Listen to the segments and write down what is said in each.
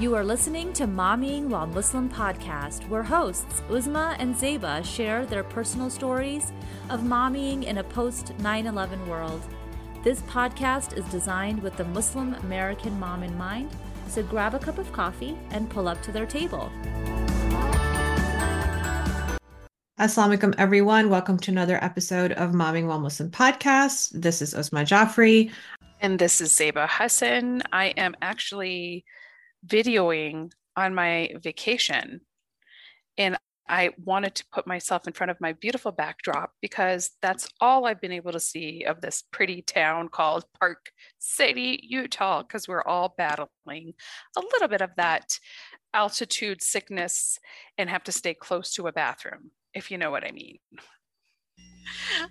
You are listening to Mommying While Muslim podcast, where hosts Uzma and Zeba share their personal stories of mommying in a post 9 11 world. This podcast is designed with the Muslim American mom in mind, so grab a cup of coffee and pull up to their table. Assalamu alaikum, everyone. Welcome to another episode of Momming While Muslim podcast. This is Uzma Jaffrey. And this is Zeba Hassan. I am actually videoing on my vacation. And I wanted to put myself in front of my beautiful backdrop because that's all I've been able to see of this pretty town called Park City, Utah, because we're all battling a little bit of that altitude sickness and have to stay close to a bathroom, if you know what I mean.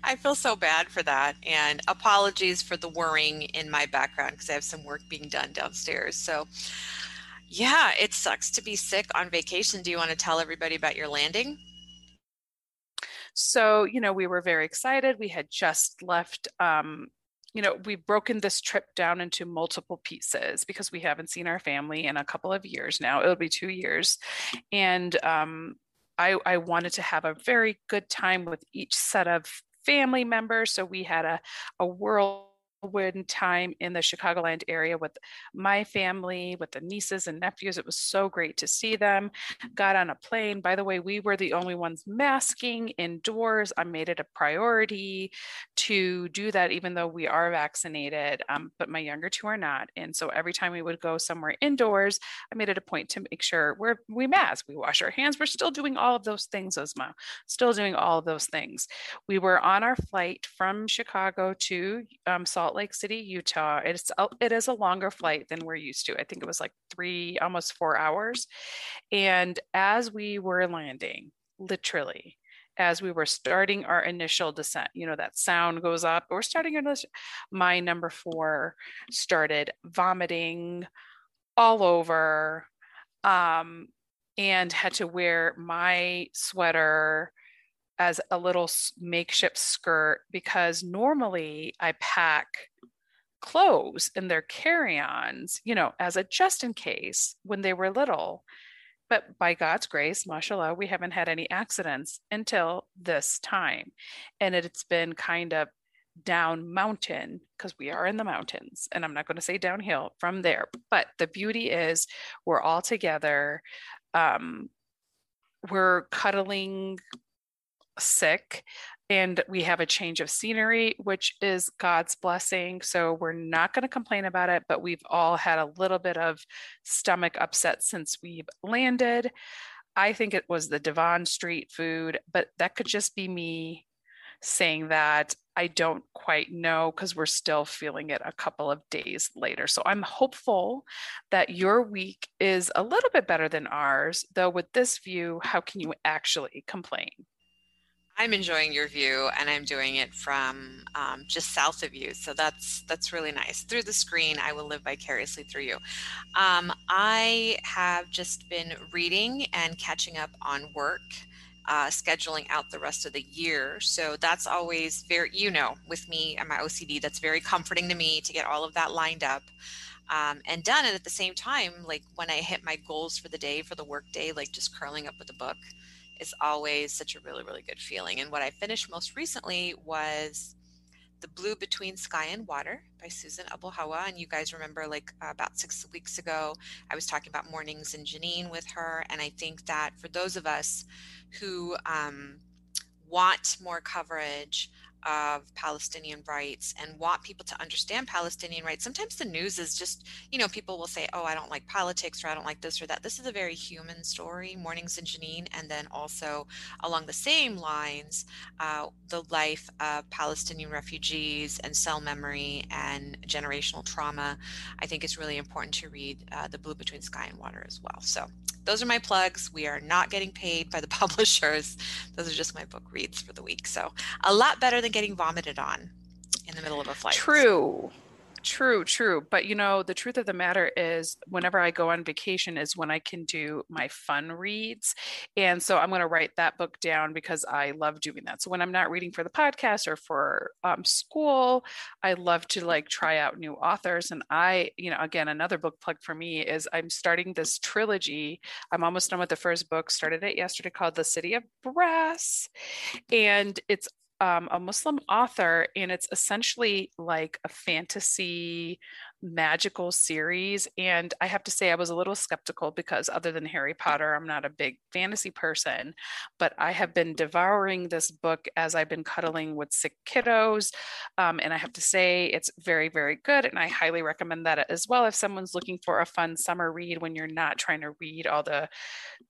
I feel so bad for that. And apologies for the whirring in my background because I have some work being done downstairs. So, yeah, it sucks to be sick on vacation. Do you want to tell everybody about your landing? So, you know, we were very excited. We had just left. Um, you know, we've broken this trip down into multiple pieces because we haven't seen our family in a couple of years now. It'll be two years. And um, I, I wanted to have a very good time with each set of family members. So we had a, a world whirlwind time in the Chicagoland area with my family, with the nieces and nephews. It was so great to see them. Got on a plane. By the way, we were the only ones masking indoors. I made it a priority to do that, even though we are vaccinated, um, but my younger two are not. And so every time we would go somewhere indoors, I made it a point to make sure we're we mask, we wash our hands. We're still doing all of those things, Uzma. Still doing all of those things. We were on our flight from Chicago to um, Salt Salt Lake City, Utah. It's it is a longer flight than we're used to. I think it was like three, almost four hours. And as we were landing, literally, as we were starting our initial descent, you know, that sound goes up. We're starting our my number four started vomiting all over, um, and had to wear my sweater as a little makeshift skirt because normally I pack clothes in their carry-ons, you know, as a just in case when they were little. But by God's grace, mashallah, we haven't had any accidents until this time. And it's been kind of down mountain because we are in the mountains and i'm not going to say downhill from there but the beauty is we're all together um, we're cuddling sick and we have a change of scenery, which is God's blessing. So we're not going to complain about it, but we've all had a little bit of stomach upset since we've landed. I think it was the Devon Street food, but that could just be me saying that. I don't quite know because we're still feeling it a couple of days later. So I'm hopeful that your week is a little bit better than ours, though, with this view, how can you actually complain? I'm enjoying your view, and I'm doing it from um, just south of you. So that's that's really nice. Through the screen, I will live vicariously through you. Um, I have just been reading and catching up on work. Uh, scheduling out the rest of the year. So that's always very, you know, with me and my OCD, that's very comforting to me to get all of that lined up um, and done. And at the same time, like when I hit my goals for the day, for the work day, like just curling up with a book, is always such a really, really good feeling. And what I finished most recently was The Blue Between Sky and Water by Susan Abulhawa. And you guys remember, like uh, about six weeks ago, I was talking about Mornings in Jenin with her. And I think that for those of us who um, want more coverage of Palestinian rights and want people to understand Palestinian rights. Sometimes the news is just, you know, people will say, oh, I don't like politics or I don't like this or that. This is a very human story, Mornings in Jenin. And then also along the same lines, uh, the life of Palestinian refugees and cell memory and generational trauma. I think it's really important to read uh, The Blue Between Sky and Water as well. So those are my plugs. We are not getting paid by the publishers. Those are just my book reads for the week. So a lot better than getting vomited on in the middle of a flight. True. True, true. But you know, the truth of the matter is, whenever I go on vacation, is when I can do my fun reads. And so I'm going to write that book down because I love doing that. So when I'm not reading for the podcast or for um, school, I love to like try out new authors. And I, you know, again, another book plug for me is I'm starting this trilogy. I'm almost done with the first book, started it yesterday called The City of Brass. And it's um, a Muslim author, and it's essentially like a fantasy magical series. And I have to say, I was a little skeptical because, other than Harry Potter, I'm not a big fantasy person. But I have been devouring this book as I've been cuddling with sick kiddos. Um, and I have to say, it's very, very good. And I highly recommend that as well if someone's looking for a fun summer read when you're not trying to read all the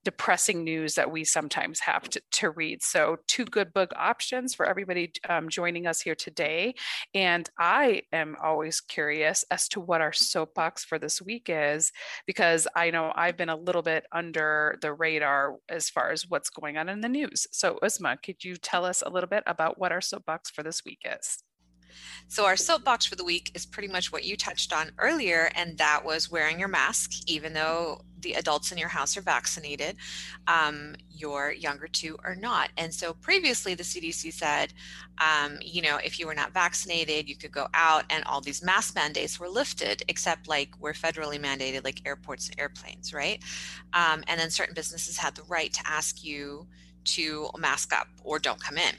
depressing news that we sometimes have to, to read. So, two good book options for everybody um, joining us here today. And I am always curious as to what our soapbox for this week is, because I know I've been a little bit under the radar as far as what's going on in the news. So, Uzma, could you tell us a little bit about what our soapbox for this week is? So, our soapbox for the week is pretty much what you touched on earlier, and that was wearing your mask, even though the adults in your house are vaccinated, um, your younger two are not. And so, previously, the CDC said, um, you know, if you were not vaccinated, you could go out, and all these mask mandates were lifted, except like we're federally mandated, like airports and airplanes, right? Um, and then certain businesses had the right to ask you to mask up or don't come in.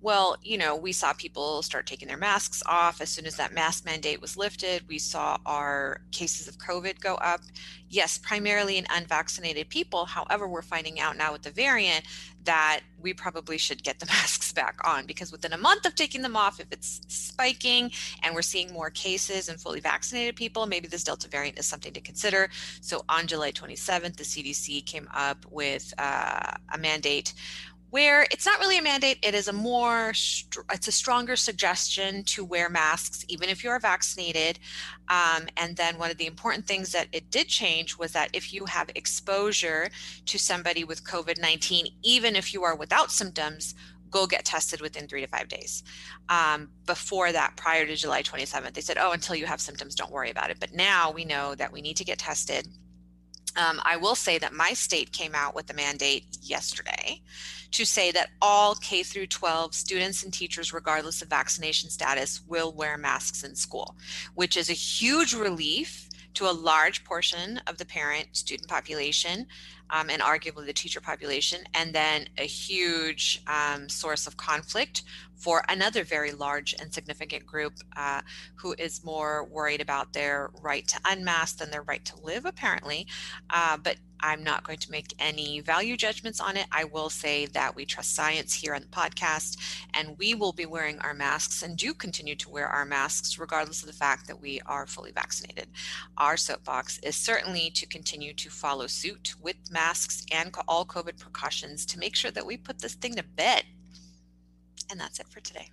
Well, you know, we saw people start taking their masks off as soon as that mask mandate was lifted. We saw our cases of COVID go up. Yes, primarily in unvaccinated people. However, we're finding out now with the variant that we probably should get the masks back on because within a month of taking them off, if it's spiking and we're seeing more cases in fully vaccinated people, maybe this Delta variant is something to consider. So on July 27th, the CDC came up with uh, a mandate where it's not really a mandate it is a more it's a stronger suggestion to wear masks even if you are vaccinated um, and then one of the important things that it did change was that if you have exposure to somebody with covid-19 even if you are without symptoms go get tested within three to five days. Um, before that prior to july 27th they said oh until you have symptoms don't worry about it. But now we know that we need to get tested um, I will say that my state came out with a mandate yesterday to say that all K through 12 students and teachers, regardless of vaccination status, will wear masks in school, which is a huge relief to a large portion of the parent student population um, and arguably the teacher population, and then a huge um, source of conflict for another very large and significant group uh, who is more worried about their right to unmask than their right to live, apparently. Uh, but I'm not going to make any value judgments on it. I will say that we trust science here on the podcast, and we will be wearing our masks and do continue to wear our masks regardless of the fact that we are fully vaccinated. Our soapbox is certainly to continue to follow suit with masks and all COVID precautions to make sure that we put this thing to bed. And that's it for today.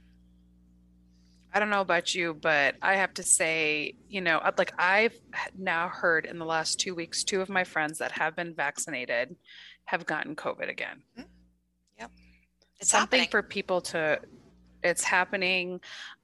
I don't know about you, but I have to say, you know, like I've now heard in the last two weeks, two of my friends that have been vaccinated have gotten COVID again. Mm-hmm. Yep. It's something happening. for people to, it's happening.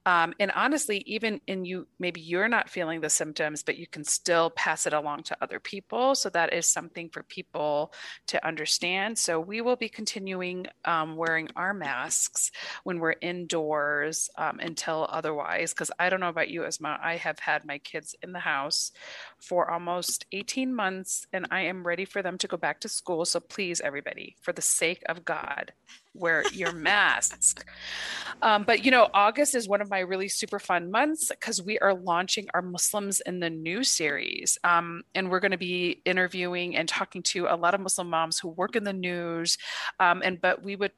Um, and honestly, even in you, maybe you're not feeling the symptoms, but you can still pass it along to other people. So that is something for people to understand. So we will be continuing um, wearing our masks when we're indoors um, until otherwise. Because I don't know about you, Uzma, I have had my kids in the house for almost 18 months and I am ready for them to go back to school. So please, everybody, for the sake of God, wear your masks. Um, but you know, August is one of my really super fun months because we are launching our Muslims in the New series. Um, and we're going to be interviewing and talking to a lot of Muslim moms who work in the news. Um, and but we would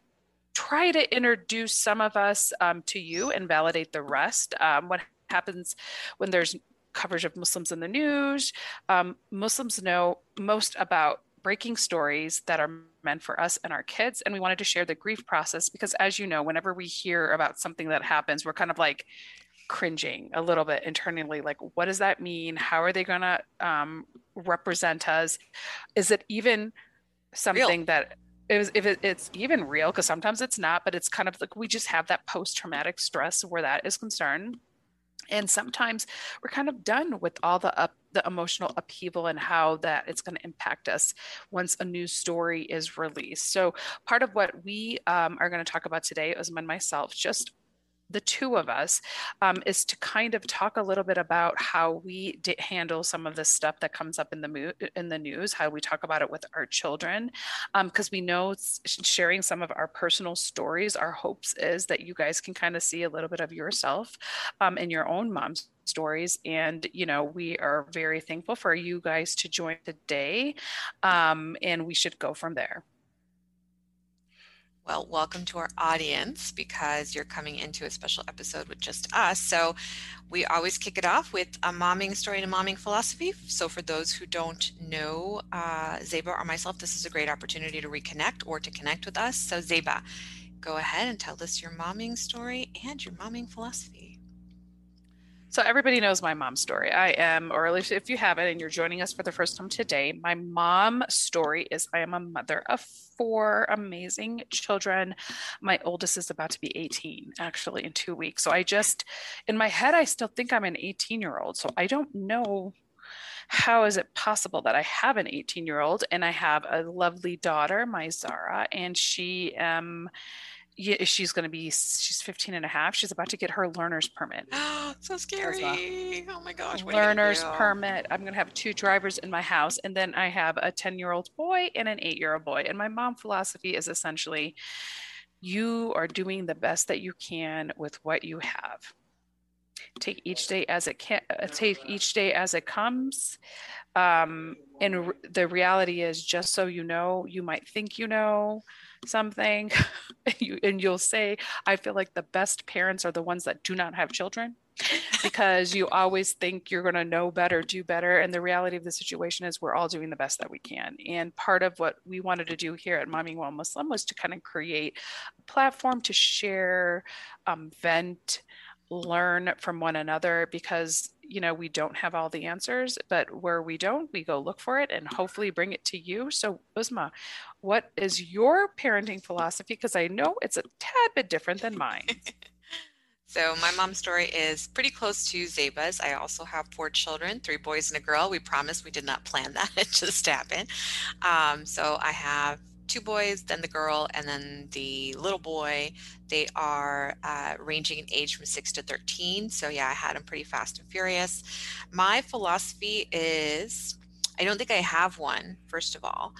try to introduce some of us um, to you and validate the rest. Um, what happens when there's coverage of Muslims in the news? Um, Muslims know most about breaking stories that are meant for us and our kids. And we wanted to share the grief process because, as you know, whenever we hear about something that happens, we're kind of like cringing a little bit internally like, what does that mean? How are they going to um, represent us? Is it even something real. that if it, it's even real? Because sometimes it's not, but it's kind of like we just have that post traumatic stress where that is concerned and sometimes we're kind of done with all the up the emotional upheaval and how that it's going to impact us once a new story is released. So part of what we um, are going to talk about today Uzma and myself just the two of us um, is to kind of talk a little bit about how we d- handle some of the stuff that comes up in the mo- in the news, how we talk about it with our children, because um, we know sharing some of our personal stories. Our hopes is that you guys can kind of see a little bit of yourself um, in your own mom's stories and you know we are very thankful for you guys to join today um, and we should go from there well, welcome to our audience because you're coming into a special episode with just us. So, we always kick it off with a momming story and a momming philosophy. So, for those who don't know uh, Zeba or myself, this is a great opportunity to reconnect or to connect with us. So, Zeba, go ahead and tell us your momming story and your momming philosophy. So everybody knows my mom's story. I am, or at least if you haven't and you're joining us for the first time today, my mom story is I am a mother of four amazing children. My oldest is about to be 18 actually in two weeks. So I just, in my head, I still think I'm an 18 year old. So I don't know how is it possible that I have an 18 year old and I have a lovely daughter, my Zara, and she um yeah, she's going to be she's 15 and a half she's about to get her learner's permit. So scary. Oh my gosh learner's permit. I'm going to have two drivers in my house and then i have a 10 year old boy and an 8 year old boy and my mom philosophy is essentially you are doing the best that you can with what you have. Take each day as it can uh, take each day as it comes um, and the reality is just so you know you might think you know something you, and you'll say i feel like the best parents are the ones that do not have children because you always think you're going to know better do better and the reality of the situation is we're all doing the best that we can. And part of what we wanted to do here at momming while muslim was to kind of create a platform to share um, vent learn from one another because you know we don't have all the answers but where we don't we go look for it and hopefully bring it to you. So uzma what is your parenting philosophy because i know it's a tad bit different than mine So my mom's story is pretty close to Zeba's. I also have four children, three boys and a girl. We promised we did not plan that; it just happened. Um, so I have two boys, then the girl, and then the little boy. They are uh, ranging in age from six to 13. So, yeah, I had them pretty fast and furious. My philosophy is I don't think I have one, first of all.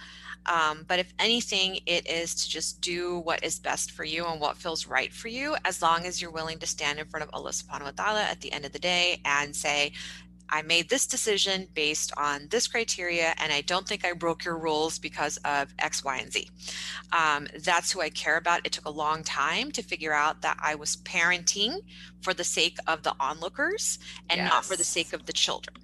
Um, but if anything, it is to just do what is best for you and what feels right for you, as long as you're willing to stand in front of Allah subhanahu wa ta'ala at the end of the day and say, I made this decision based on this criteria, and I don't think I broke your rules because of X, Y, and Z. Um, that's who I care about. It took a long time to figure out that I was parenting for the sake of the onlookers and yes. not for the sake of the children.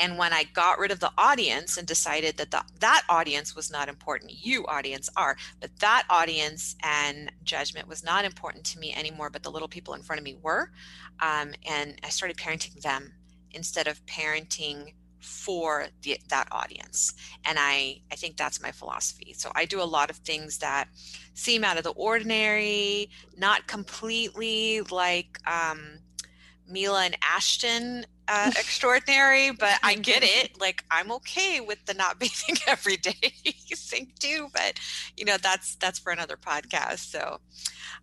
And when I got rid of the audience and decided that the, that audience was not important, you audience are, but that audience and judgment was not important to me anymore, but the little people in front of me were. Um, and I started parenting them instead of parenting for the, that audience and i i think that's my philosophy so i do a lot of things that seem out of the ordinary not completely like um, mila and ashton uh, extraordinary, but I get it. Like I'm okay with the not bathing every day thing too, but you know that's that's for another podcast. So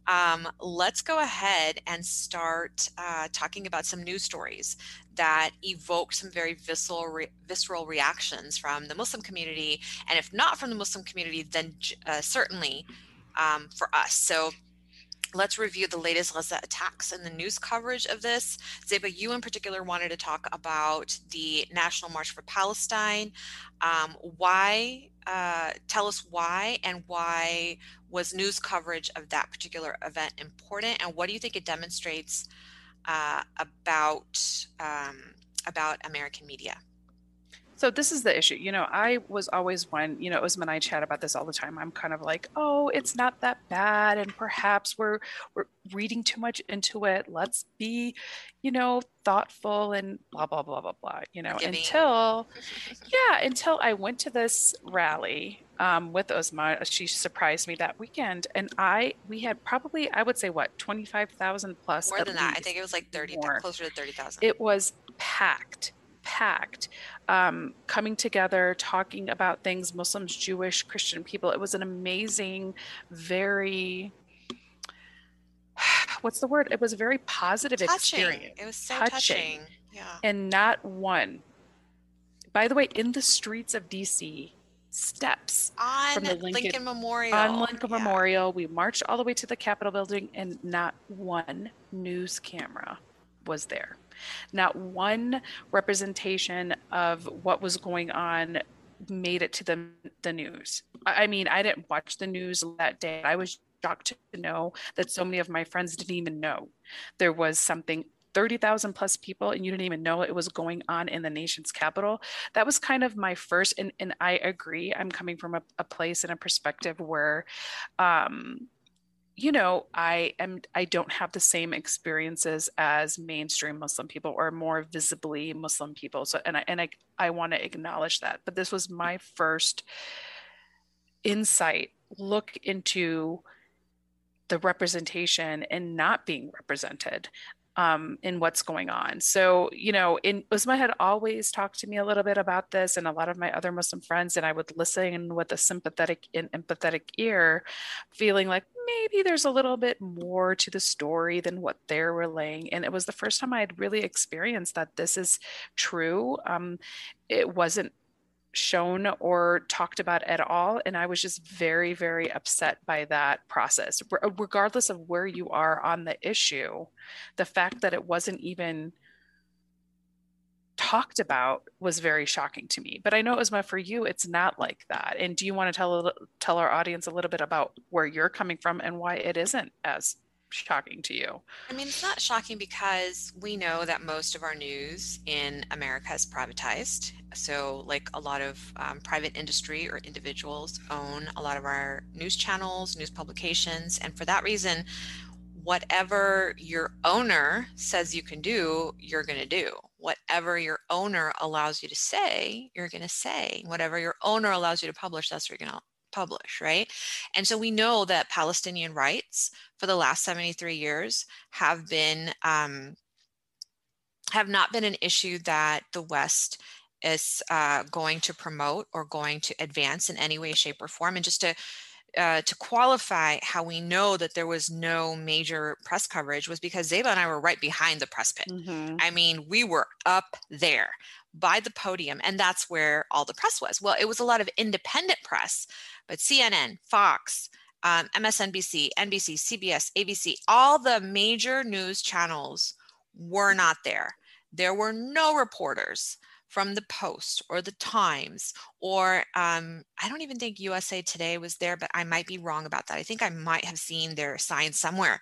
um, let's go ahead and start uh, talking about some news stories that evoke some very visceral re- visceral reactions from the Muslim community, and if not from the Muslim community, then uh, certainly um, for us. So let's review the latest Gaza attacks and the news coverage of this. Zeba, you in particular wanted to talk about the National March for Palestine. Um, why? Uh, tell us why and why was news coverage of that particular event important, and what do you think it demonstrates uh, about um, about American media? So this is the issue. You know, I was always one, you know, Uzma and I chat about this all the time. I'm kind of like, oh, it's not that bad. And perhaps we're we're reading too much into it. Let's be, you know, thoughtful and blah, blah, blah, blah, blah. You know, until yeah, until I went to this rally um, with Uzma. She surprised me that weekend, and I we had probably I would say what twenty five thousand plus. More than that, I think it was like thirty, more. closer to thirty thousand. It was packed, packed, um, coming together, talking about things, Muslims, Jewish, Christian people. It was an amazing, very what's the word? It was a very positive touching. experience. It was so touching. touching. Yeah. And not one. By the way, in the streets of DC, steps on from the Lincoln, Lincoln Memorial. On Lincoln yeah. Memorial, we marched all the way to the Capitol building, and not one news camera was there. Not one representation of what was going on made it to the the news. I mean, I didn't watch the news that day. I was shocked to know that so many of my friends didn't even know there was something 30,000 plus people and you didn't even know it was going on in the nation's capital. That was kind of my first, and, and I agree. I'm coming from a, a place and a perspective where, um, you know, I am, I don't have the same experiences as mainstream Muslim people or more visibly Muslim people. So, and I, and I, I want to acknowledge that, but this was my first insight, look into the representation and not being represented um, in what's going on. So, you know, in Uzma had always talked to me a little bit about this, and a lot of my other Muslim friends, and I would listen with a sympathetic and empathetic ear, feeling like maybe there's a little bit more to the story than what they're relaying. And it was the first time I had really experienced that this is true. Um, it wasn't shown or talked about at all. And I was just very, very upset by that process. Uh, regardless of where you are on the issue, the fact that it wasn't even talked about was very shocking to me. But I know it was for you, it's not like that. And do you want to tell tell our audience a little bit about where you're coming from and why it isn't as shocking to you? I mean, it's not shocking because we know that most of our news in America is privatized. So, like a lot of um, private industry or individuals own a lot of our news channels, news publications. And for that reason, whatever your owner says you can do, you're going to do. Whatever your owner allows you to say, you're going to say. Whatever your owner allows you to publish, that's what you're going to publish, right? And so we know that Palestinian rights for the last 73 years have been um, have not been an issue that the West is uh, going to promote or going to advance in any way, shape, or form. And just to uh, to qualify how we know that there was no major press coverage was because Zeba and I were right behind the press pit. Mm-hmm. I mean, we were up there by the podium, and that's where all the press was. Well, it was a lot of independent press, but CNN, Fox, um, MSNBC, NBC, CBS, ABC, all the major news channels were not there. There were no reporters from the Post or the Times, or um, I don't even think USA Today was there, but I might be wrong about that. I think I might have seen their sign somewhere.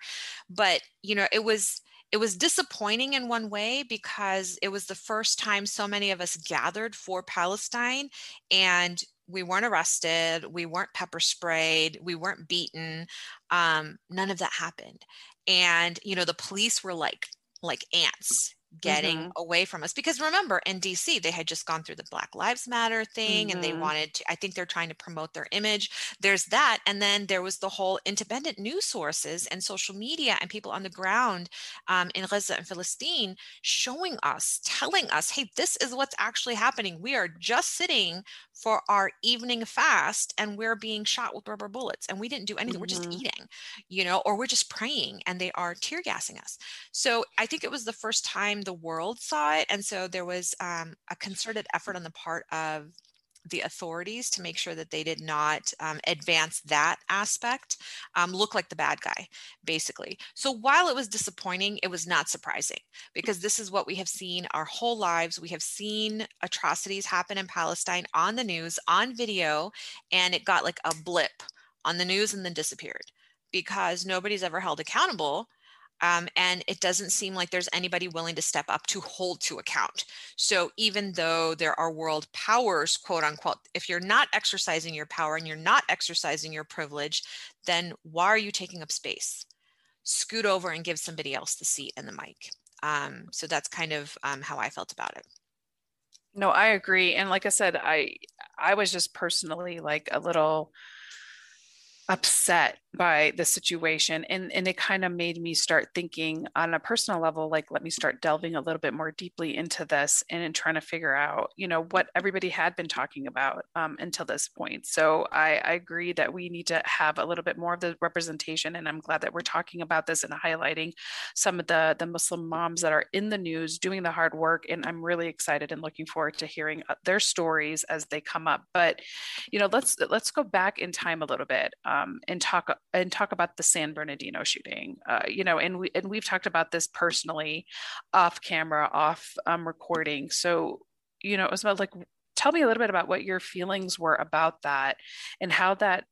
But, you know, it was it was disappointing in one way because it was the first time so many of us gathered for Palestine and we weren't arrested, we weren't pepper sprayed, we weren't beaten. Um, none of that happened. And you know, the police were like like ants getting mm-hmm. away from us because remember in DC they had just gone through the Black Lives Matter thing mm-hmm. and they mm-hmm. wanted to I think they're trying to promote their image there's that and then there was the whole independent news sources and social media and people on the ground um, in Gaza and Palestine showing us telling us hey this is what's actually happening we are just sitting for our evening fast and we're being shot with rubber bullets and we didn't do anything mm-hmm. we're just mm-hmm. eating you know or we're just praying and they are tear gassing us so I think it was the first time the world saw it. And so there was um, a concerted effort on the part of the authorities to make sure that they did not um, advance that aspect, um, look like the bad guy, basically. So while it was disappointing, it was not surprising because this is what we have seen our whole lives. We have seen atrocities happen in Palestine on the news, on video, and it got like a blip on the news and then disappeared because nobody's ever held accountable um, and it doesn't seem like there's anybody willing to step up to hold to account. So even though there are world powers, quote unquote, if you're not exercising your power and you're not exercising your privilege, then why are you taking up space? Scoot over and give somebody else the seat and the mic. Um, so that's kind of um, how I felt about it. No, I agree. And like I said, I I was just personally like a little upset by the situation and and it kind of made me start thinking on a personal level like let me start delving a little bit more deeply into this and in trying to figure out you know what everybody had been talking about um, until this point. So I, I agree that we need to have a little bit more of the representation and i'm glad that we're talking about this and highlighting some of the the muslim moms that are in the news doing the hard work and i'm really excited and looking forward to hearing uh, their stories as they come up. But you know let's let's go back in time a little bit. um, and talk and talk about the San Bernardino shooting. Uh, you know, and we and we've talked about this personally, off camera, off um, recording. So, you know, it was about like tell me a little bit about what your feelings were about that and how that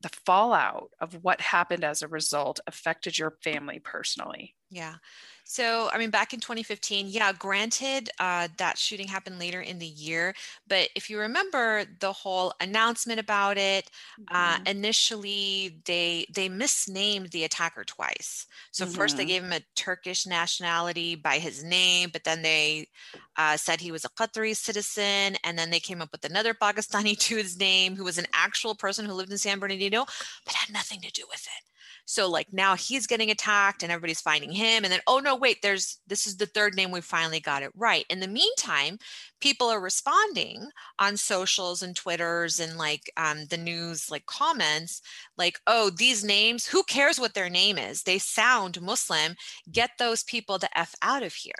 the fallout of what happened as a result affected your family personally. Yeah. So, I mean, back in 2015, yeah, granted, uh, that shooting happened later in the year, but if you remember the whole announcement about it, uh, Mhm. initially they they misnamed the attacker twice. So first they Mhm. gave him a Turkish nationality by his name, but then they uh, said he was a Qatari citizen, and then they came up with another Pakistani dude's name, who was an actual person who lived in San Bernardino, but had nothing to do with it. So like now he's getting attacked and everybody's finding him. And then, oh no, wait, there's this is the third name we finally got it right. In the meantime, people are responding on socials and Twitters and like um, the news like comments, like, oh, these names, who cares what their name is? They sound Muslim. Get those people the F out of here.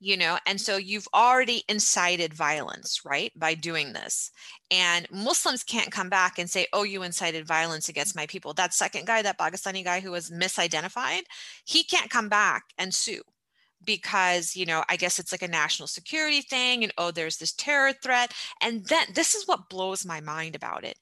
You know, and so you've already incited violence, right? By doing this. And Muslims can't come back and say, oh, you incited violence against my people. That second guy, that Pakistani guy who was misidentified, he can't come back and sue because you know i guess it's like a national security thing and oh there's this terror threat and then this is what blows my mind about it.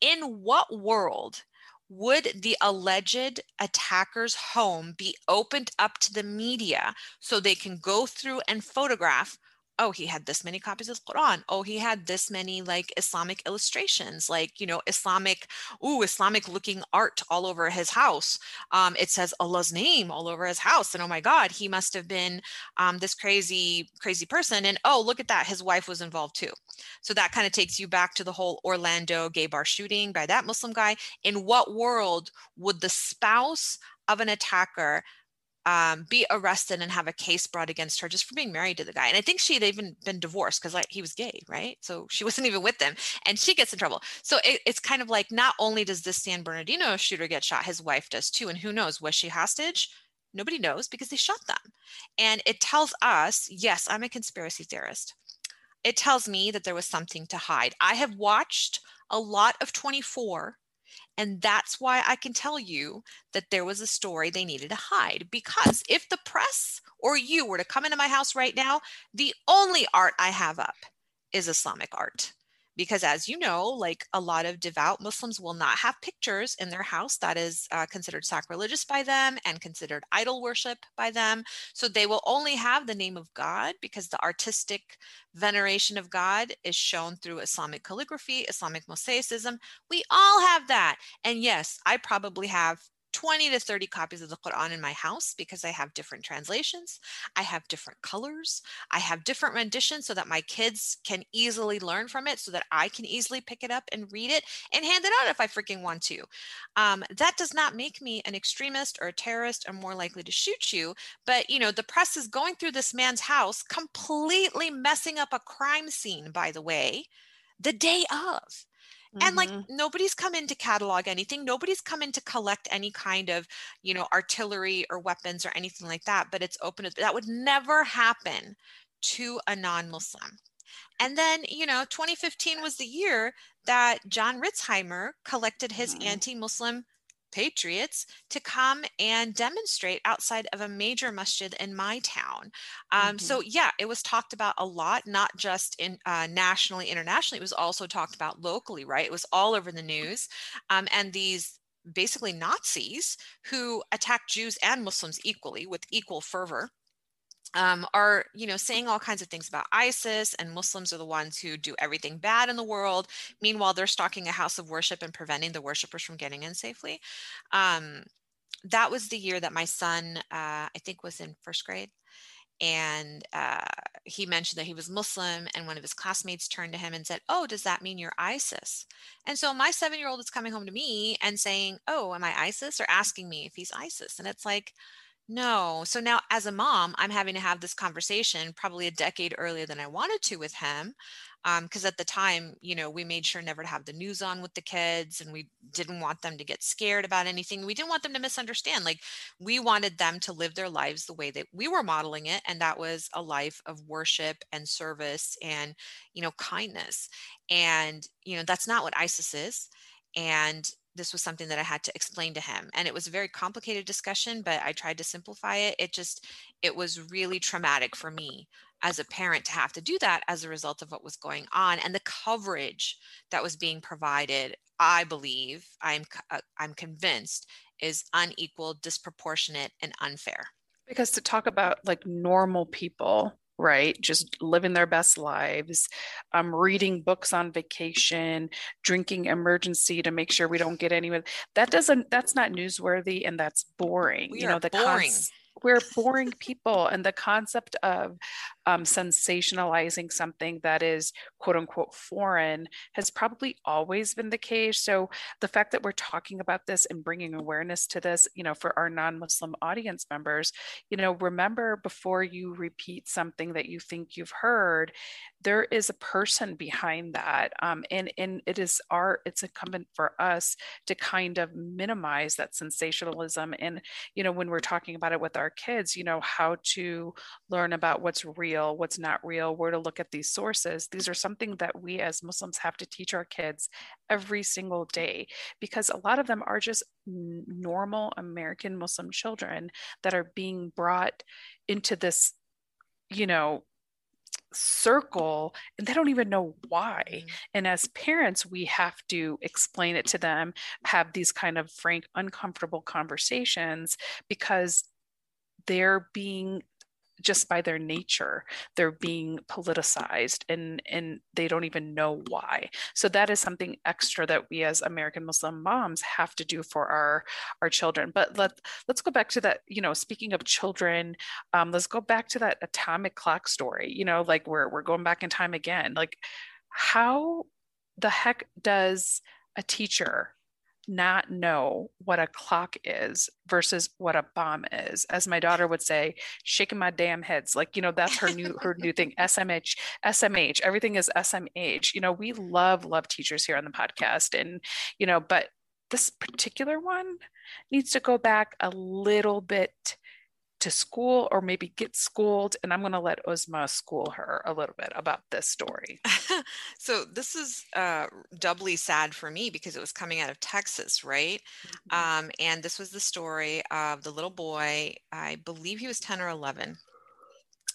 In what world would the alleged attacker's home be opened up to the media so they can go through and photograph oh he had this many copies of the quran. Oh he had this many like islamic illustrations like you know islamic ooh islamic looking art all over his house. Um, it says allah's name all over his house and oh my god he must have been um, this crazy crazy person. And oh look at that his wife was involved too. So that kind of takes you back to the whole orlando gay bar shooting by that muslim guy. In what world would the spouse of an attacker um, be arrested and have a case brought against her just for being married to the guy. And I think she had even been divorced because like he was gay, right? So she wasn't even with them, and she gets in trouble. So it, it's kind of like not only does this San Bernardino shooter get shot, his wife does too. And who knows, was she hostage? Nobody knows because they shot them. And it tells us, yes, I'm a conspiracy theorist. It tells me that there was something to hide. I have watched a lot of 24 and that's why I can tell you that there was a story they needed to hide. Because if the press or you were to come into my house right now, the only art I have up is Islamic art because as you know like a lot of devout muslims will not have pictures in their house that is uh, considered sacrilegious by them and considered idol worship by them. So they will only have the name of god because the artistic veneration of god is shown through islamic calligraphy islamic mosaicism. We all have that. And yes i probably have 20 to 30 copies of the Quran in my house because I have different translations. I have different colors. I have different renditions so that my kids can easily learn from it, so that I can easily pick it up and read it and hand it out if I freaking want to. Um, that does not make me an extremist or a terrorist or more likely to shoot you. But, you know, the press is going through this man's house, completely messing up a crime scene, by the way, the day of and like Mhm. nobody's come in to catalog anything nobody's come in to collect any kind of you know artillery or weapons or anything like that but it's open that would never happen to a non-muslim and then you know 2015 was the year that jon ritzheimer collected his Mhm. anti-muslim patriots to come and demonstrate outside of a major masjid in my town. Um, so yeah it was talked about a lot not just in uh, nationally internationally it was also talked about locally right? It was all over the news. Um, and these basically nazis who attack jews and muslims equally with equal fervor um, are you know saying all kinds of things about isis and muslims are the ones who do everything bad in the world meanwhile they're stalking a house of worship and preventing the worshipers from getting in safely um, that was the year that my son uh, i think was in first grade and uh, he mentioned that he was Muslim, and one of his classmates turned to him and said, "Oh, does that mean you're ISIS?" And so my seven-year-old is coming home to me and saying, "Oh, am I ISIS?" or asking me if he's ISIS, and it's like, no. So now, as a mom, I'm having to have this conversation probably a decade earlier than I wanted to with him because um, at the time you know we made sure never to have the news on with the kids and we didn't want them to get scared about anything we didn't want them to misunderstand like we wanted them to live their lives the way that we were modeling it and that was a life of worship and service and you know kindness and you know that's not what isis is and this was something that I had to explain to him. And it was a very complicated discussion, but I tried to simplify it. It just, it was really traumatic for me as a parent to have to do that as a result of what was going on and the coverage that was being provided i believe i'm uh, i'm convinced is unequal disproportionate and unfair because to talk about like normal people right? Just living their best lives um, reading books on vacation drinking Emergen-C to make sure we don't get anyone that doesn't that's not newsworthy and that's boring we you know the boring. cons- we're boring people and the concept of um, sensationalizing something that is quote unquote foreign has probably always been the case. So the fact that we're talking about this and bringing awareness to this you know for our non-muslim audience members you know remember before you repeat something that you think you've heard there is a person behind that um, and and it is our it's incumbent for us to kind of minimize that sensationalism. And you know when we're talking about it with our kids you know how to learn about what's real what's not real where to look at these sources these are something that we as muslims have to teach our kids every single day because a lot of them are just normal american muslim children that are being brought into this you know circle and they don't even know why mm-hmm. and as parents we have to explain it to them have these kind of frank uncomfortable conversations because they're being just by their nature they're being politicized and and they don't even know why. So that is something extra that we as american muslim moms have to do for our our children. But let let's go back to that you know speaking of children um, let's go back to that atomic clock story you know like we're, we're going back in time again. Like how the heck does a teacher not know what a clock is versus what a bomb is as my daughter would say shaking my damn heads. Like you know that's her new her new thing smh smh everything is smh you know we love love teachers here on the podcast and you know but this particular one needs to go back a little bit to school or maybe get schooled and i'm going to let uzma school her a little bit about this story so this is uh, doubly sad for me because it was coming out of texas right mm-hmm. um, and this was the story of the little boy i believe he was 10 or 11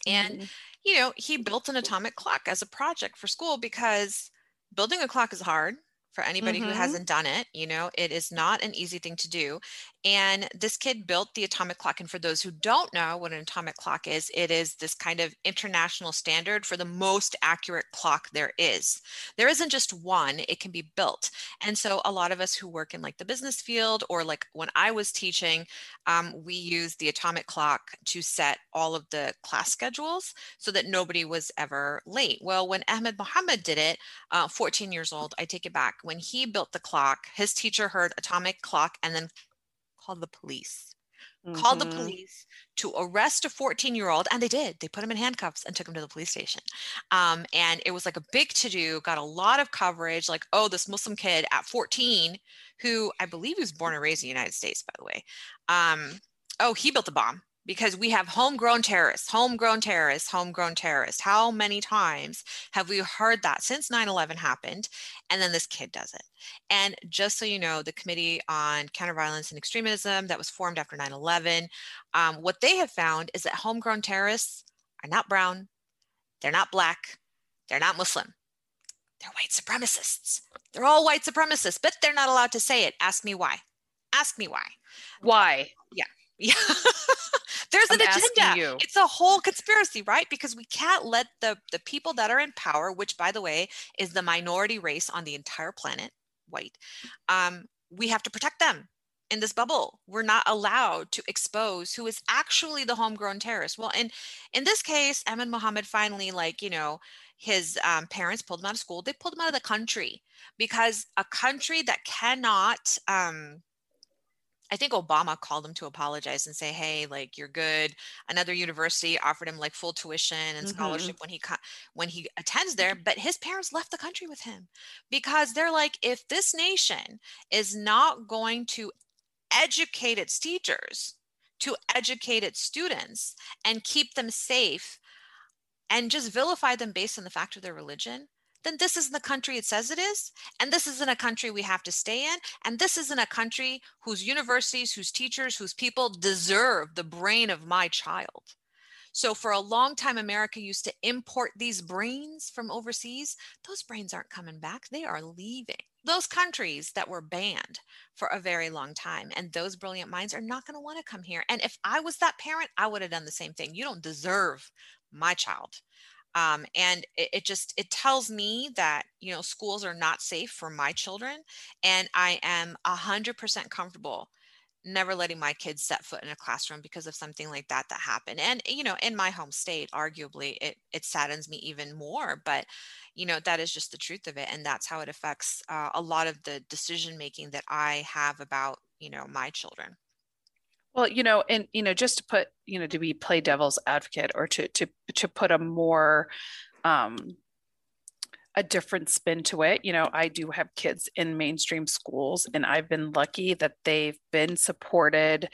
and mm-hmm. you know he built an atomic clock as a project for school because building a clock is hard for anybody mm-hmm. who hasn't done it. You know, it is not an easy thing to do. And this kid built the atomic clock. And for those who don't know what an atomic clock is, it is this kind of international standard for the most accurate clock there is. There isn't just one, it can be built. And so a lot of us who work in like the business field or like when I was teaching, um, we used the atomic clock to set all of the class schedules so that nobody was ever late. Well, when Ahmed Mohamed did it, uh, 14 years old, I take it back when he built the clock, his teacher heard atomic clock and then called the police. Mm-hmm. Called the mm-hmm. police to arrest a 14 year old, and they did. They put him in handcuffs and took him to the police station. Um, and it was like a big to do, got a lot of coverage like, oh, this Muslim kid at 14, who I believe was born and raised in the United States, by the way. Um, oh, he built the bomb because we have homegrown terrorists, homegrown terrorists, homegrown terrorists. How many times have we heard that since 9 11 happened? And then this kid does it. And just so you know, the Committee on Counterviolence and Extremism that was formed after 9 11, um, what they have found is that homegrown terrorists are not brown, they're not black, they're not Muslim. They're white supremacists. They're all white supremacists, but they're not allowed to say it. Ask me why. Ask me why. Why? Yeah. Yeah. There's an I'm agenda. It's a whole conspiracy, right? Because we can't let the the people that are in power, which by the way is the minority race on the entire planet, white, um, we have to protect them. in this bubble. We're not allowed to expose who is actually the homegrown terrorist. Well, in in this case, Ahmed Mohamed finally, like you know, his um, parents pulled him out of school. They pulled him out of the country because a country that cannot um, I think Obama called him to apologize and say, "Hey, like you're good." Another university offered him like full tuition and scholarship mm-hmm. when he when he attends there, but his parents left the country with him because they're like, if this nation is not going to educate its teachers, to educate its students, and keep them safe, and just vilify them based on the fact of their religion, then this isn't the country it says it is. And this isn't a country we have to stay in. And this isn't a country whose universities, whose teachers, whose people deserve the brain of my child. So for a long time, America used to import these brains from overseas. Those brains aren't coming back, they are leaving. Those countries that were banned for a very long time. And those brilliant minds are not going to want to come here. And if I was that parent, I would have done the same thing. You don't deserve my child um, and it, it, just it tells me that you know schools are not safe for my children and i am 100% comfortable never letting my kids set foot in a classroom because of something like that that happened. And you know in my home state arguably it it saddens me even more but you know that is just the truth of it and that's how it affects uh, a lot of the decision making that i have about you know my children well, you know, and you know, just to put, you know, to be play devil's advocate or to to to put a more um a different spin to it. You know, I do have kids in mainstream schools, and I've been lucky that they've been supported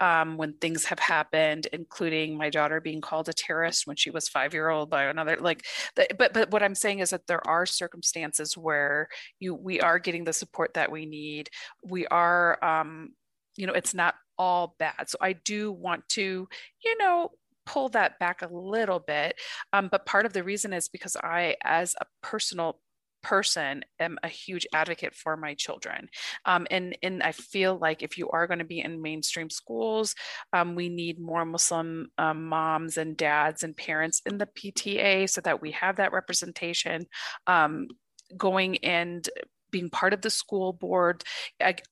um, when things have happened, including my daughter being called a terrorist when she was five year old by another. Like, but but what I'm saying is that there are circumstances where you we are getting the support that we need. We are, um, you know, it's not all bad. So I do want to, you know, pull that back a little bit. Um, but part of the reason is because I, as a personal person am a huge advocate for my children um, and and i feel like if you are going to be in mainstream schools um, we need more muslim um, moms and dads and parents in the pta so that we have that representation um, going and being part of the school board,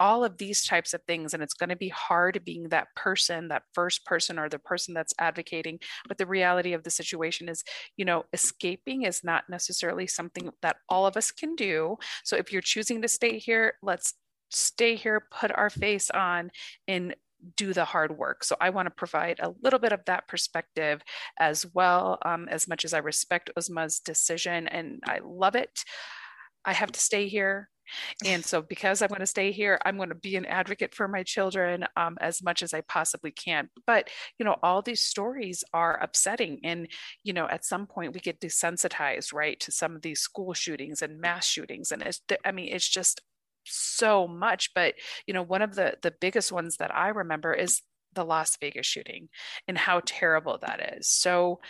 all of these types of things. And it's going to be hard being that person, that first person, or the person that's advocating. But the reality of the situation is, you know, escaping is not necessarily something that all of us can do. So if you're choosing to stay here, let's stay here, put our face on, and do the hard work. So I want to provide a little bit of that perspective as well. Um, as much as I respect Uzma's decision and I love it. I have to stay here. And so, because I'm going to stay here, I'm going to be an advocate for my children um, as much as I possibly can. But, you know, all these stories are upsetting. And, you know, at some point we get desensitized, right, to some of these school shootings and mass shootings. And it's, I mean, it's just so much. But, you know, one of the, the biggest ones that I remember is the Las Vegas shooting and how terrible that is. So,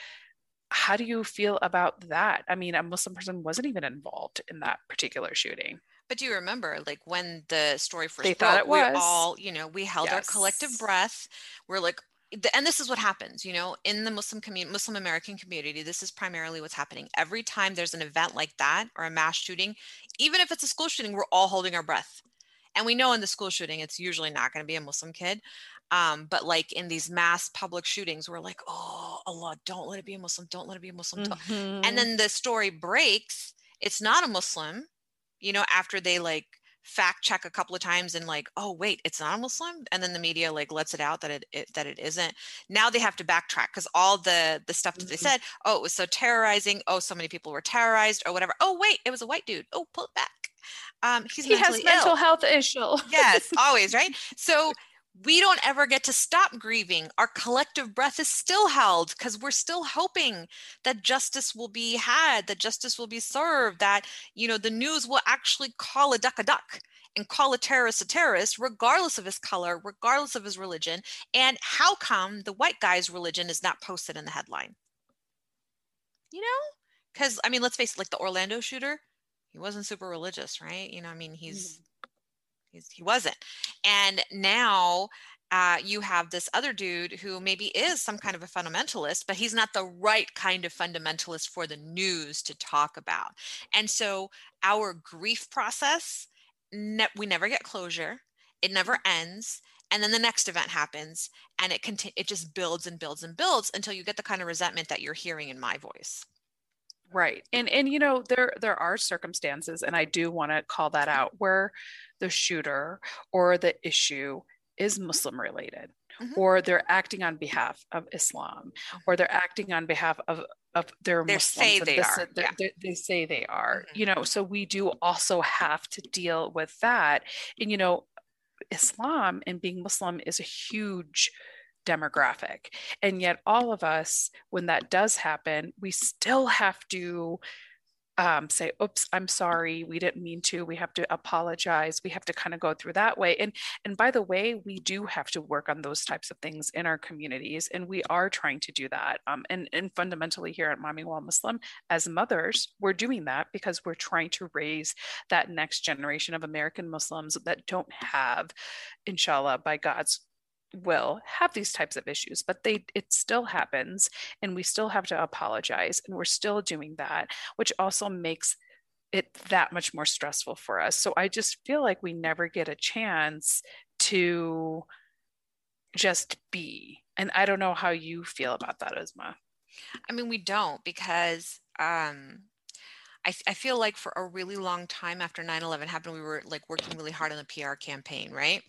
how do you feel about that? I mean, a Muslim person wasn't even involved in that particular shooting. But do you remember, like when the story first they broke, thought it was. we all, you know, we held yes. our collective breath. We're like, and this is what happens, you know, in the Muslim community, Muslim American community. This is primarily what's happening. Every time there's an event like that or a mass shooting, even if it's a school shooting, we're all holding our breath. And we know in the school shooting, it's usually not going to be a Muslim kid. Um, but like in these mass public shootings, we're like, oh, Allah, don't let it be a Muslim, don't let it be a Muslim. Mm-hmm. And then the story breaks, it's not a Muslim, you know, after they like fact check a couple of times and like oh wait it's not a muslim and then the media like lets it out that it, it that it isn't now they have to backtrack because all the the stuff that mm-hmm. they said oh it was so terrorizing oh so many people were terrorized or whatever oh wait it was a white dude oh pull it back um he's he has mental Ill. health issue yes always right so we don't ever get to stop grieving. Our collective breath is still held because we're still hoping that justice will be had, that justice will be served, that you know the news will actually call a duck a duck and call a terrorist a terrorist, regardless of his color, regardless of his religion. And how come the white guy's religion is not posted in the headline? You know, because I mean, let's face it, like the Orlando shooter, he wasn't super religious, right? You know, I mean, he's He's, he wasn't. And now uh, you have this other dude who maybe is some kind of a fundamentalist, but he's not the right kind of fundamentalist for the news to talk about. And so our grief process, ne- we never get closure. it never ends and then the next event happens and it conti- it just builds and builds and builds until you get the kind of resentment that you're hearing in my voice right and and you know there there are circumstances and i do want to call that out where the shooter or the issue is muslim related mm-hmm. or they're acting on behalf of islam or mm-hmm. they're acting on behalf of of their they say they this, are yeah. they, they, say they are mm-hmm. you know so we do also have to deal with that and you know islam and being muslim is a huge demographic. And yet, all of us, when that does happen, we still have to um, say, "Oops, I'm sorry, we didn't mean to." We have to apologize. We have to kind of go through that way. And and by the way, we do have to work on those types of things in our communities, and we are trying to do that. Um, and and fundamentally here at Momming While Muslim, as mothers, we're doing that because we're trying to raise that next generation of American Muslims that don't have, inshallah, by God's will have these types of issues but they it still happens and we still have to apologize and we're still doing that which also makes it that much more stressful for us so i just feel like we never get a chance to just be and i don't know how you feel about that Uzma. i mean we don't because um I, I feel like for a really long time after 9-11 happened we were like working really hard on the pr campaign right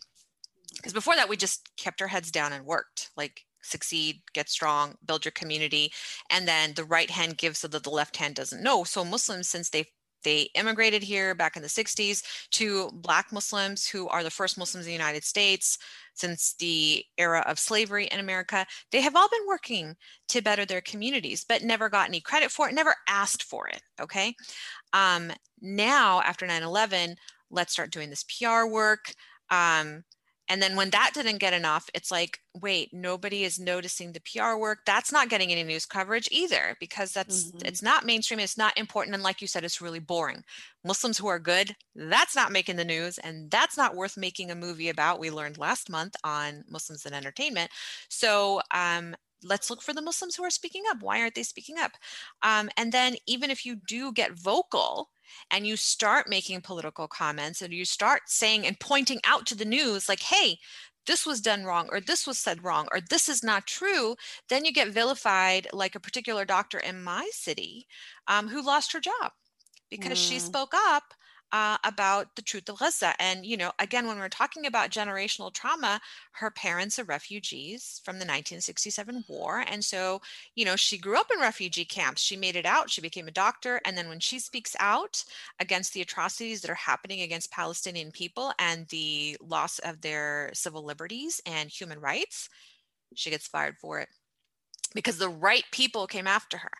because before that we just kept our heads down and worked like succeed get strong build your community and then the right hand gives so that the left hand doesn't know. So muslims since they they immigrated here back in the 60s to black muslims who are the first muslims in the united states since the era of slavery in america they have all been working to better their communities but never got any credit for it never asked for it okay? Um, now after 9-11 let's start doing this pr work. Um, and then when that didn't get enough, it's like, wait, nobody is noticing the PR work. That's not getting any news coverage either because that's mm-hmm. it's not mainstream, it's not important. And like you said, it's really boring. Muslims who are good, that's not making the news, and that's not worth making a movie about. We learned last month on Muslims and entertainment. So um, let's look for the Muslims who are speaking up. Why aren't they speaking up? Um, and then even if you do get vocal, and you start making political comments and you start saying and pointing out to the news like hey this was done wrong or this was said wrong or this is not true then you get vilified like a particular doctor in my city um, who lost her job because mm. she spoke up uh, about the truth of Gaza. And, you know, again, when we're talking about generational trauma, her parents are refugees from the 1967 war. And so, you know, she grew up in refugee camps. She made it out. She became a doctor. And then when she speaks out against the atrocities that are happening against Palestinian people and the loss of their civil liberties and human rights, she gets fired for it because the right people came after her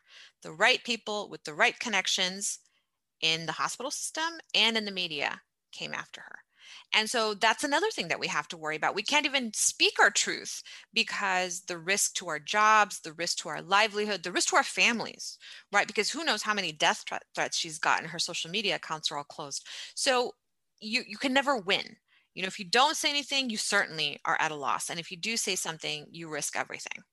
the right people with the right connections in the hospital system and in the media came after her. And so that's another thing that we have to worry about. We can't even speak our truth because the risk to our jobs, the risk to our livelihood, the risk to our families, right? Because who knows how many death threats she's gotten. Her social media accounts are all closed. So you, you can never win. You know, if you don't say anything, you certainly are at a loss. And if you do say something, you risk everything.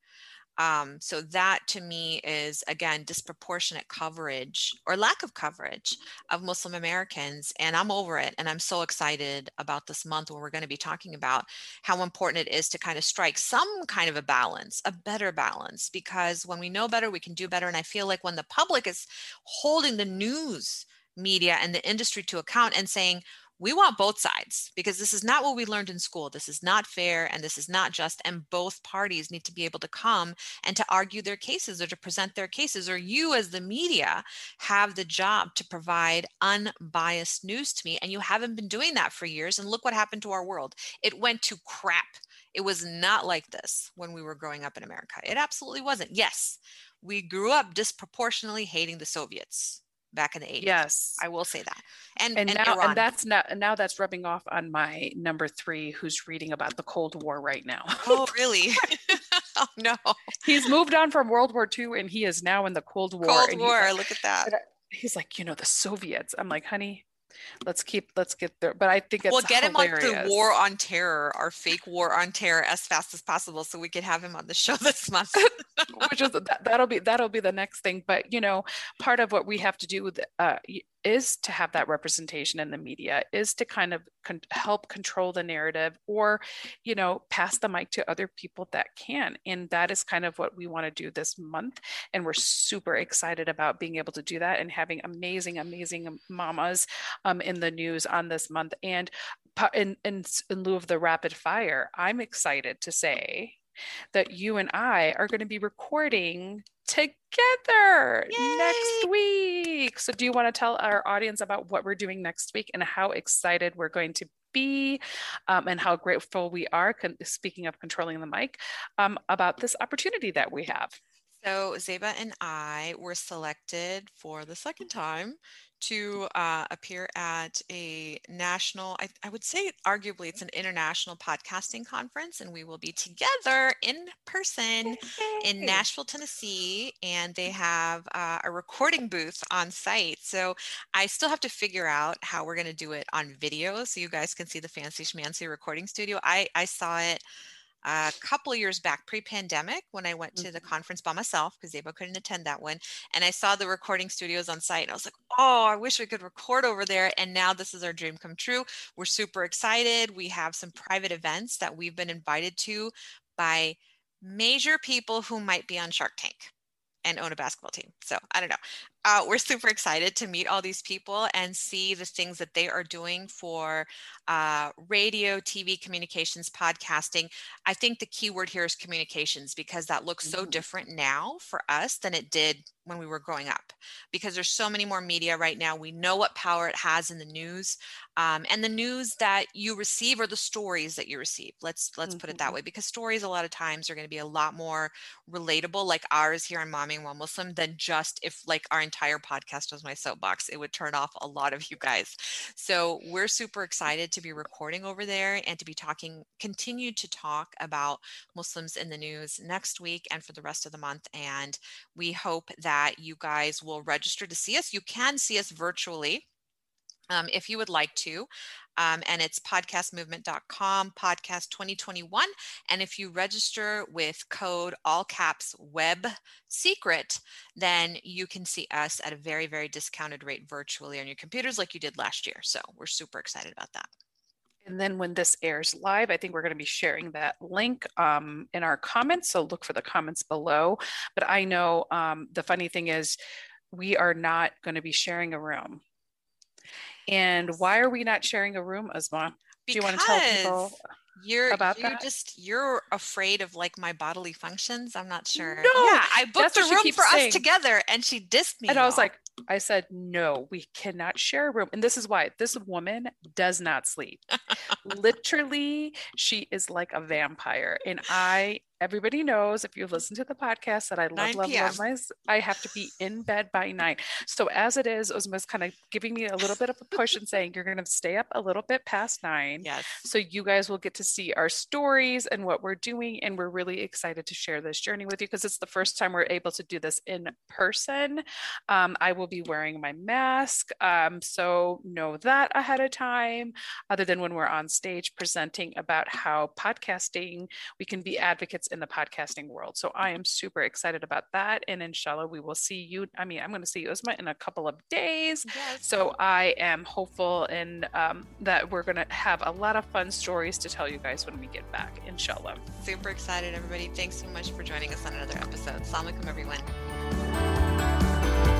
Um, so that to me is again disproportionate coverage or lack of coverage of Muslim Americans, and I'm over it. And I'm so excited about this month where we're going to be talking about how important it is to kind of strike some kind of a balance, a better balance, because when we know better, we can do better. And I feel like when the public is holding the news media and the industry to account and saying, we want both sides because this is not what we learned in school. This is not fair and this is not just. And both parties need to be able to come and to argue their cases or to present their cases. Or you, as the media, have the job to provide unbiased news to me. And you haven't been doing that for years. And look what happened to our world. It went to crap. It was not like this when we were growing up in America. It absolutely wasn't. Yes, we grew up disproportionately hating the Soviets back in the 80s. Yes. I will say that. And and, and now Iran. and that's now now that's rubbing off on my number 3 who's reading about the Cold War right now. oh, really? oh no. He's moved on from World War II and he is now in the Cold War. Cold War, look at that. He's like, you know, the Soviets. I'm like, honey, let's keep let's get there but i think it's we'll get hilarious. him on the war on terror our fake war on terror as fast as possible so we could have him on the show this month which is that, that'll be that'll be the next thing but you know part of what we have to do with uh is to have that representation in the media is to kind of con- help control the narrative or you know pass the mic to other people that can. And that is kind of what we want to do this month. And we're super excited about being able to do that and having amazing amazing mamas um, in the news on this month. And in, in, in lieu of the rapid fire i'm excited to say that you and I are going to be recording together Yay! next week. So, do you want to tell our audience about what we're doing next week and how excited we're going to be um, and how grateful we are, speaking of controlling the mic, um, about this opportunity that we have? So, Zeba and I were selected for the second time to uh, appear at a national, I, I, would say arguably it's an international podcasting conference, and we will be together in person in Nashville, Tennessee. And they have uh, a recording booth on site. So I still have to figure out how we're going to do it on video so you guys can see the fancy schmancy recording studio. I, I saw it a couple of years back pre-pandemic when I went to the mm-hmm. conference by myself because Ava couldn't attend that one. And I saw the recording studios on site and I was like, oh, I wish we could record over there. And now this is our dream come true. We're super excited. We have some private events that we've been invited to by major people who might be on Shark Tank and own a basketball team. So I don't know uh, we're super excited to meet all these people and see the things that they are doing for uh, radio, TV, communications, podcasting. I think the key word here is communications because that looks so mm-hmm. different now for us than it did when we were growing up because there's so many more media right now. We know what power it has in the news, um, and the news that you receive are the stories that you receive. Let's let's mm-hmm. put it that mm-hmm. way because stories a lot of times are going to be a lot more relatable, like ours here on Momming While Muslim, than just if like our entire podcast was my soapbox, it would turn off a lot of you guys. So we're super excited to be recording over there and to be talking, continue to talk about Muslims in the news next week and for the rest of the month. And we hope that you guys will register to see us. You can see us virtually. Um, if you would like to. Um, and it's podcastmovement.com, podcast 2021. And if you register with code all caps web secret, then you can see us at a very, very discounted rate virtually on your computers like you did last year. So we're super excited about that. And then when this airs live, I think we're going to be sharing that link um, in our comments. So look for the comments below. But I know um, the funny thing is, we are not going to be sharing a room. And why are we not sharing a room, Uzma? Do you want to tell people you're about you're that? just you're afraid of like my bodily functions. I'm not sure. No, yeah, I booked a room for saying. us together, and she dissed me. And I was like, I said, no, we cannot share a room. And this is why this woman does not sleep. Literally, she is like a vampire. And I everybody knows if you listen to the podcast that I love, love, love my, I have to be in bed by nine. So as it is, Uzma's kind of giving me a little bit of a push and saying, you're going to stay up a little bit past nine. Yes. So you guys will get to see our stories and what we're doing. And we're really excited to share this journey with you because it's the first time we're able to do this in person. Um, I will be wearing my mask. Um, so know that ahead of time, other than when we're on stage presenting about how podcasting, we can be advocates in the podcasting world. So I am super excited about that. And inshallah, we will see you. I mean, I'm going to see Uzma in a couple of days. Yes. So I am hopeful and um, that we're going to have a lot of fun stories to tell you guys when we get back, inshallah. Super excited, everybody. Thanks so much for joining us on another episode. Assalamu alaikum, everyone.